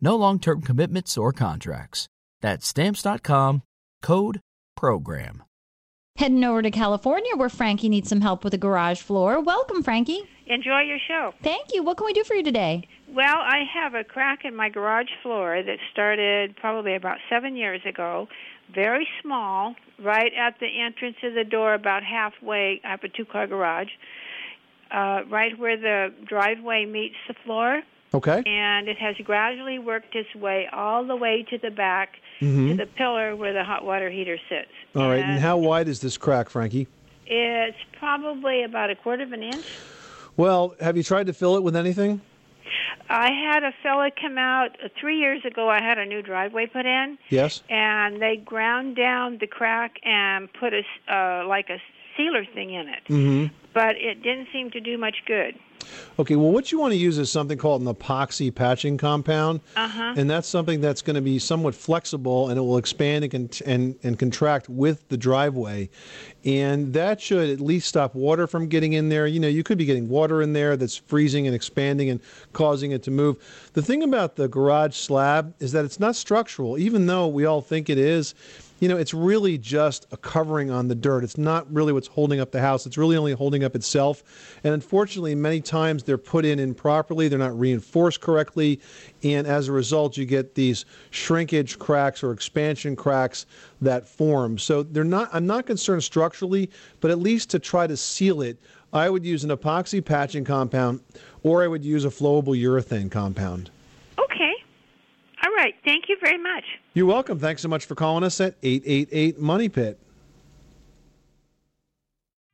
No long term commitments or contracts. That's Stamps.com code PROGRAM. Heading over to California where Frankie needs some help with a garage floor. Welcome, Frankie. Enjoy your show. Thank you. What can we do for you today? Well, I have a crack in my garage floor that started probably about seven years ago. Very small, right at the entrance of the door, about halfway. I have a two car garage, uh, right where the driveway meets the floor. Okay. And it has gradually worked its way all the way to the back Mhm. to the pillar where the hot water heater sits. All right. And how wide is this crack, Frankie? It's probably about a quarter of an inch. Well, have you tried to fill it with anything? I had a fella come out uh, three years ago. I had a new driveway put in, Yes. and they ground down the crack and put a uh, like a sealer thing in it. Mm-hmm. But it didn't seem to do much good. Okay, well, what you want to use is something called an epoxy patching compound, Uh-huh. and that's something that's going to be somewhat flexible and it will expand and, con- and and contract with the driveway, and that should at least stop water from getting in there. You know, you could be getting water in there that's freezing and expanding and causing it to move. The thing about the garage slab is that it's not structural, even though we all think it is. You know, it's really just a covering on the dirt. It's not really what's holding up the house. It's really only holding up itself. And unfortunately, many times they're put in improperly. They're not reinforced correctly. And as a result, you get these shrinkage cracks or expansion cracks that form. So they're not, I'm not concerned structurally, but at least to try to seal it, I would use an epoxy patching compound or I would use a flowable urethane compound. Okay. All right. Thank you very much. You're welcome. Thanks so much for calling us at 888 Money Pit.